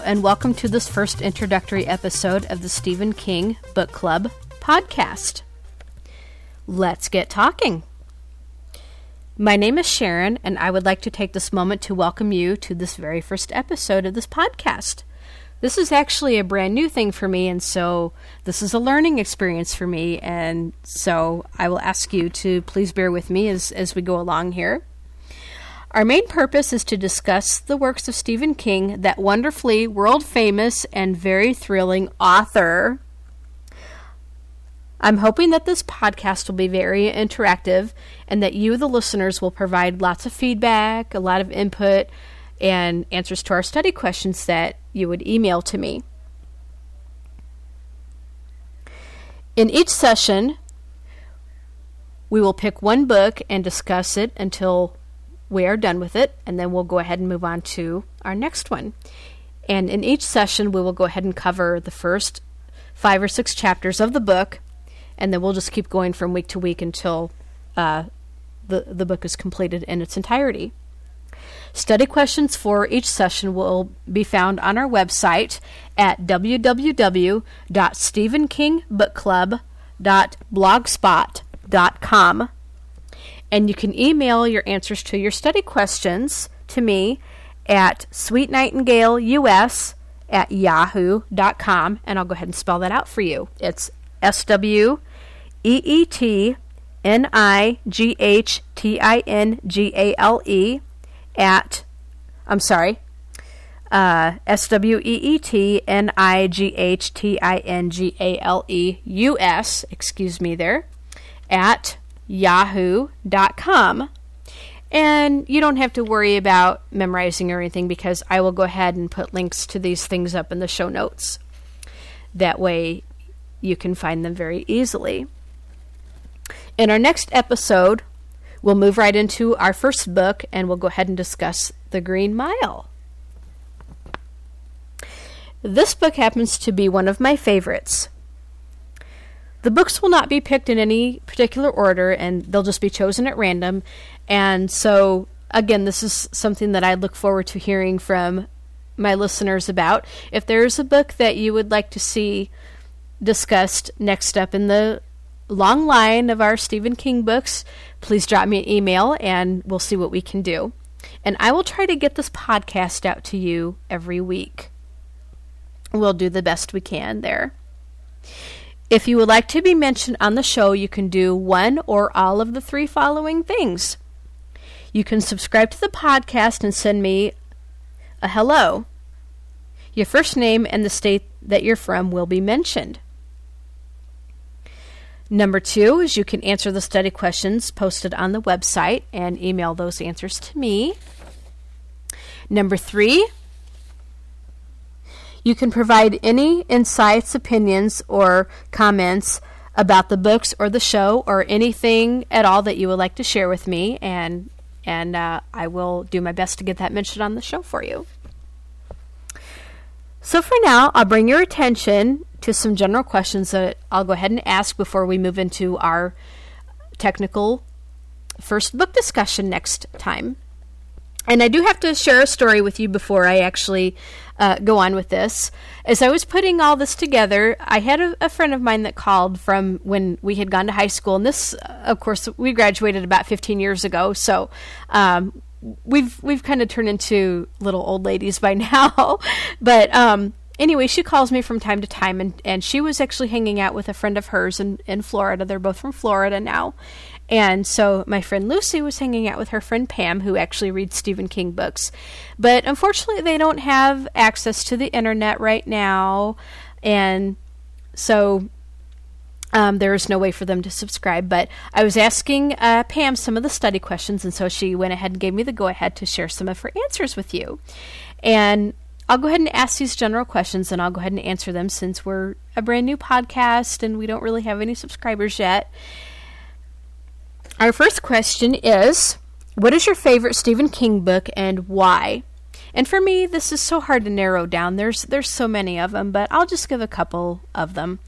And welcome to this first introductory episode of the Stephen King Book Club podcast. Let's get talking. My name is Sharon, and I would like to take this moment to welcome you to this very first episode of this podcast. This is actually a brand new thing for me, and so this is a learning experience for me, and so I will ask you to please bear with me as, as we go along here. Our main purpose is to discuss the works of Stephen King, that wonderfully world famous and very thrilling author. I'm hoping that this podcast will be very interactive and that you, the listeners, will provide lots of feedback, a lot of input, and answers to our study questions that you would email to me. In each session, we will pick one book and discuss it until we are done with it, and then we'll go ahead and move on to our next one. And in each session, we will go ahead and cover the first five or six chapters of the book, and then we'll just keep going from week to week until uh, the, the book is completed in its entirety. Study questions for each session will be found on our website at www.stephenkingbookclub.blogspot.com and you can email your answers to your study questions to me at sweetnightingaleus at yahoo.com. And I'll go ahead and spell that out for you. It's S W E E T N I G H T I N G A L E at, I'm sorry, uh, S W E E T N I G H T I N G A L E U S, excuse me there, at yahoo.com. And you don't have to worry about memorizing or anything because I will go ahead and put links to these things up in the show notes. That way you can find them very easily. In our next episode, we'll move right into our first book and we'll go ahead and discuss The Green Mile. This book happens to be one of my favorites. The books will not be picked in any particular order and they'll just be chosen at random. And so, again, this is something that I look forward to hearing from my listeners about. If there's a book that you would like to see discussed next up in the long line of our Stephen King books, please drop me an email and we'll see what we can do. And I will try to get this podcast out to you every week. We'll do the best we can there. If you would like to be mentioned on the show, you can do one or all of the three following things. You can subscribe to the podcast and send me a hello. Your first name and the state that you're from will be mentioned. Number two is you can answer the study questions posted on the website and email those answers to me. Number three, you can provide any insights, opinions, or comments about the books or the show or anything at all that you would like to share with me, and and uh, I will do my best to get that mentioned on the show for you. So for now, I'll bring your attention to some general questions that I'll go ahead and ask before we move into our technical first book discussion next time. And I do have to share a story with you before I actually uh, go on with this. As I was putting all this together, I had a, a, friend of mine that called from when we had gone to high school, and this, uh, of course, we graduated about 15 years ago, so um, we've we've kind of turned into little old ladies by now. but um, anyway, she calls me from time to time, and, and she was actually hanging out with a friend of hers in, in Florida. They're both from Florida now. And so my friend Lucy was hanging out with her friend Pam, who actually reads Stephen King books. But unfortunately, they don't have access to the internet right now. And so um, there is no way for them to subscribe. But I was asking uh, Pam some of the study questions, and so she went ahead and gave me the go ahead to share some of her answers with you. And I'll go ahead and ask these general questions and I'll go ahead and answer them since we're a brand new podcast and we don't really have any subscribers yet. Our first question is What is your favorite Stephen King book and why? And for me, this is so hard to narrow down. There's there's so many of them, but I'll just give a couple of them.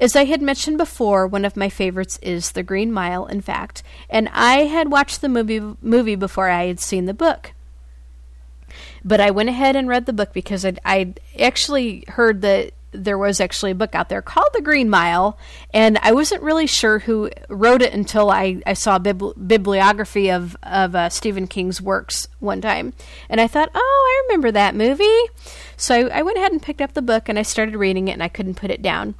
As I had mentioned before, one of my favorites is The Green Mile, in fact, and I had watched the movie movie before I had seen the book. but I went ahead and read the book because I I actually heard that there was actually a book out there called The Green Mile, and I wasn't really sure who wrote it until I, I saw a bibli- bibliography of, of uh, Stephen King's works one time. And I thought, oh, I remember that movie. So I, I, went ahead and picked up the book and I started reading it, and I couldn't put it down.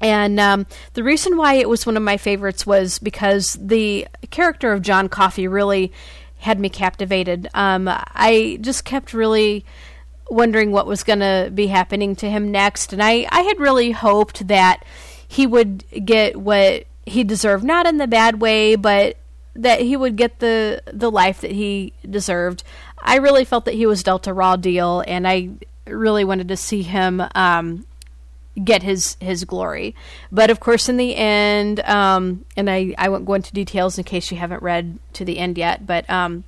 And um, the reason why it was one of my favorites was because the character of John Coffey really had me captivated. Um, I just kept really wondering what was going to be happening to him next. And I, I had really hoped that he would get what he deserved, not in the bad way, but that he would get the the life that he deserved. I really felt that he was dealt a raw deal, and I really wanted to see him um, get his his glory. But of course, in the end, um, and I I won't go into details in case you haven't read to the end yet, but um,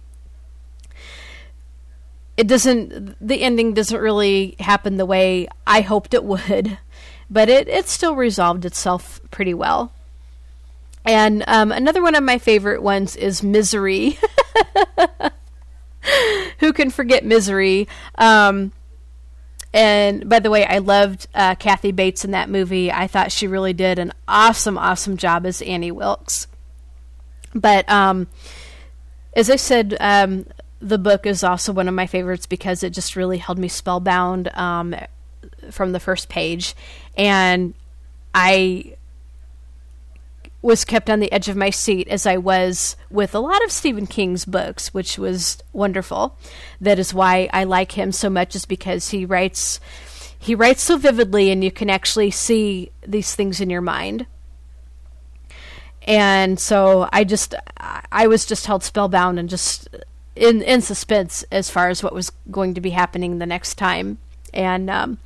it doesn't the ending doesn't really happen the way I hoped it would, but it it still resolved itself pretty well. And um, another one of my favorite ones is Misery. Who can forget Misery? Um, and by the way, I loved uh, Kathy Bates in that movie. I thought she really did an awesome, awesome job as Annie Wilkes. But um, as I said, um, the book is also one of my favorites because it just really held me spellbound um, from the first page, and I was kept on the edge of my seat as I was with a lot of Stephen King's books, which was wonderful. That is why I like him so much, is because he writes he writes so vividly, and you can actually see these things in your mind. And so I just I was just held spellbound and just in in suspense as far as what was going to be happening the next time. And um,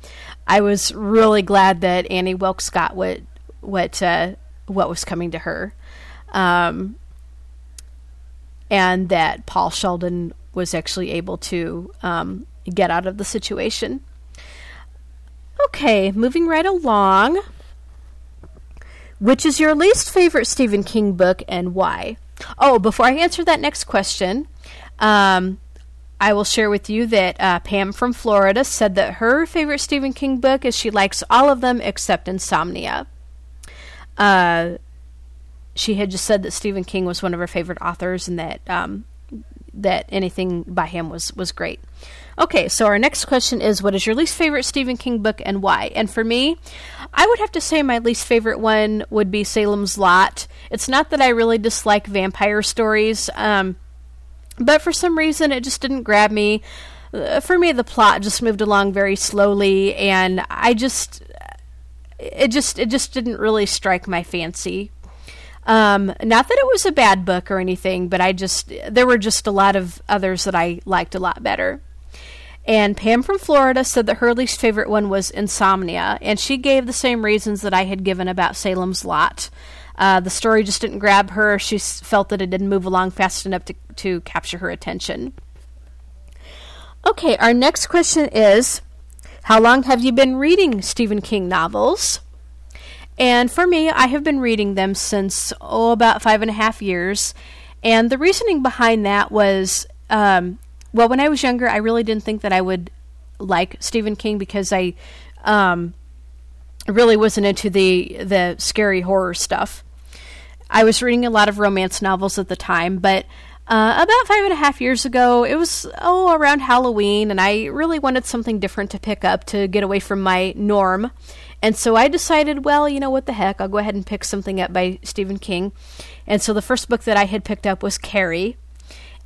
I was really glad that Annie Wilkes got what what uh, what was coming to her, um, and that Paul Sheldon was actually able to um, get out of the situation. Okay, moving right along. Which is your least favorite Stephen King book and why? Oh, before I answer that next question, um, I will share with you that uh, Pam from Florida said that her favorite Stephen King book is she likes all of them except Insomnia. Uh, she had just said that Stephen King was one of her favorite authors and that um, that anything by him was was great. Okay, so our next question is what is your least favorite Stephen King book and why? And for me, I would have to say my least favorite one would be Salem's Lot. It's not that I really dislike vampire stories. Um, but for some reason, it just didn't grab me. Uh, for me, the plot just moved along very slowly, and I just it just it just didn't really strike my fancy. Um, not that it was a bad book or anything, but I just there were just a lot of others that I liked a lot better. And Pam from Florida said that her least favorite one was Insomnia, and she gave the same reasons that I had given about Salem's Lot. Uh, the story just didn't grab her. She felt that it didn't move along fast enough to, to capture her attention. Okay, our next question is How long have you been reading Stephen King novels? And for me, I have been reading them since, oh, about five and a half years. And the reasoning behind that was um, well, when I was younger, I really didn't think that I would like Stephen King because I um, really wasn't into the the scary horror stuff. I was reading a lot of romance novels at the time, but uh, about five and a half years ago, it was oh around Halloween, and I really wanted something different to pick up to get away from my norm. And so I decided, well, you know what the heck, I'll go ahead and pick something up by Stephen King. And so the first book that I had picked up was Carrie.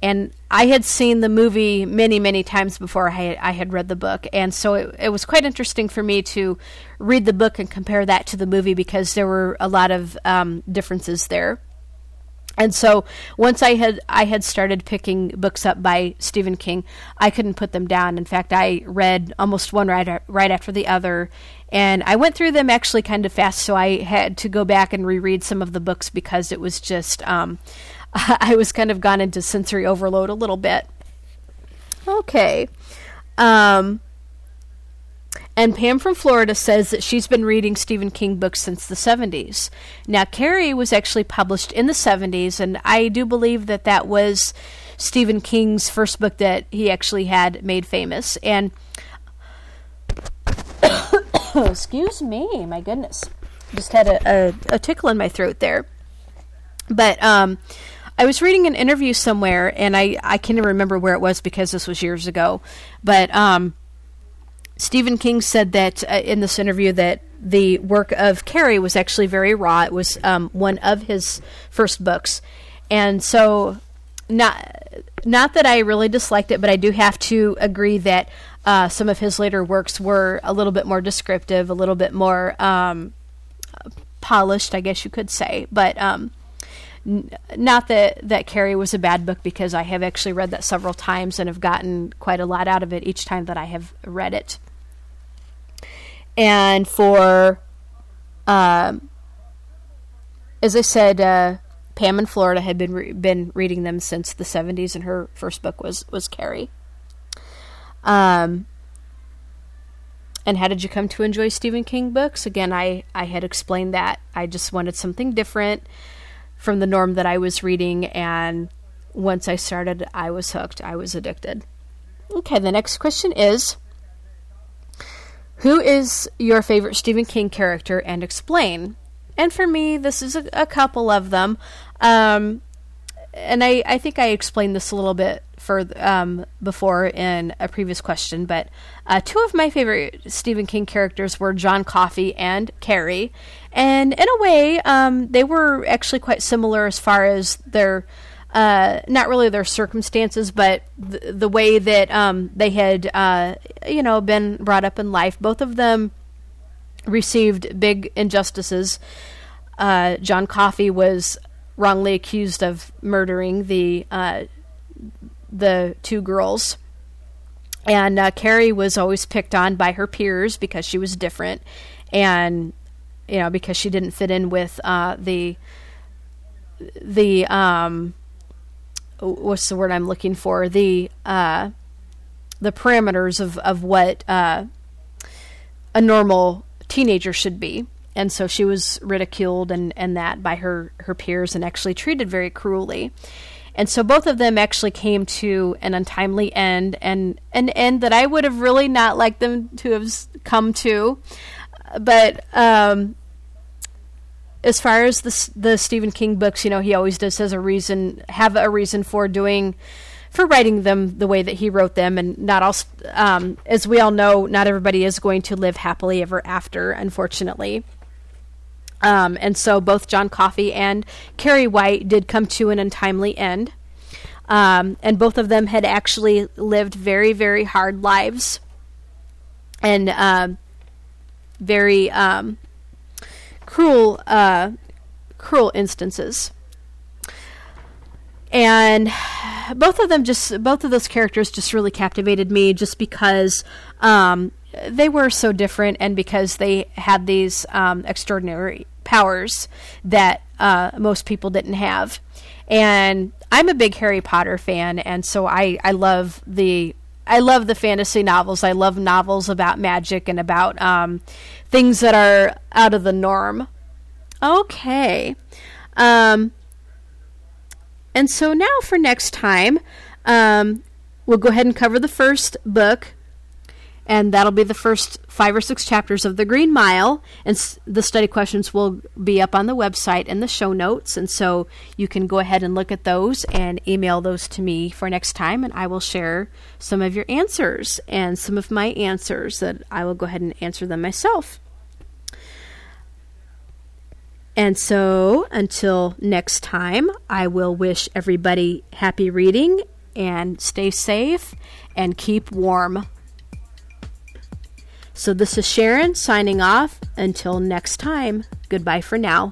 And I had seen the movie many, many times before I had, I had read the book. And so it, it was quite interesting for me to read the book and compare that to the movie because there were a lot of um, differences there. And so once I had I had started picking books up by Stephen King, I couldn't put them down. In fact, I read almost one right right after the other, and I went through them actually kind of fast. So I had to go back and reread some of the books because it was just um, I was kind of gone into sensory overload a little bit. Okay. Um, and Pam from Florida says that she's been reading Stephen King books since the 70s. Now, Carrie was actually published in the 70s, and I do believe that that was Stephen King's first book that he actually had made famous. And excuse me, my goodness, just had a, a, a tickle in my throat there. But um, I was reading an interview somewhere, and I, I can't remember where it was because this was years ago. But um, Stephen King said that uh, in this interview that the work of Carrie was actually very raw. It was um, one of his first books, and so not not that I really disliked it, but I do have to agree that uh, some of his later works were a little bit more descriptive, a little bit more um, polished, I guess you could say. But um, n- not that that Carrie was a bad book because I have actually read that several times and have gotten quite a lot out of it each time that I have read it and for, um, as I said, uh, Pam in Florida had been re- been reading them since the '70s, and her first book was was Carrie. Um, and how did you come to enjoy Stephen King books? Again, I I had explained that I just wanted something different from the norm that I was reading, and once I started, I was hooked. I was addicted. Okay, the next question is who is your favorite Stephen King character and explain? And for me, this is a, a couple of them. Um, and I, I think I explained this a little bit um, before in a previous question, but uh, two of my favorite Stephen King characters were John Coffey and Carrie, and in a way, um, they were actually quite similar as far as their uh, not really their circumstances, but the, the way that um, they had, uh, you know, been brought up in life. Both of them received big injustices. Uh, John Coffey was wrongly accused of murdering the uh, the two girls, and uh, Carrie was always picked on by her peers because she was different, and you know because she didn't fit in with uh, the the um, what's the word I'm looking for the uh, the parameters of of what uh, a normal teenager should be. And so she was ridiculed and, and that by her, her peers and actually treated very cruelly. And so both of them actually came to an untimely end and an end that I would have really not liked them to have come to. But um, as far as the the Stephen King books, you know, he always does has a reason, have a reason for doing, for writing them the way that he wrote them, and not all, um, as we all know, not everybody is going to live happily ever after, unfortunately. Um, and so both John Coffey and Carrie White did come to an untimely end. Um, and both of them had actually lived very, very hard lives and uh, very um, cruel, uh, cruel instances. And both of them just, both of those characters just really captivated me just because um, they were so different and because they had these um, extraordinary powers that uh, most people didn't have. And I'm a big Harry Potter fan, and so I, I love the I love the fantasy novels. I love novels about magic and about um, things that are out of the norm. Okay. Um, and so now for next time, um, we'll go ahead and cover the first book, and that'll be the first five or six chapters of The Green Mile. And s- the study questions will be up on the website and the show notes, and so you can go ahead and look at those and email those to me for next time, and I will share some of your answers and some of my answers that I will go ahead and answer them myself. And so until next time, I will wish everybody happy reading and stay safe and keep warm. So this is Sharon signing off. Until next time, goodbye for now.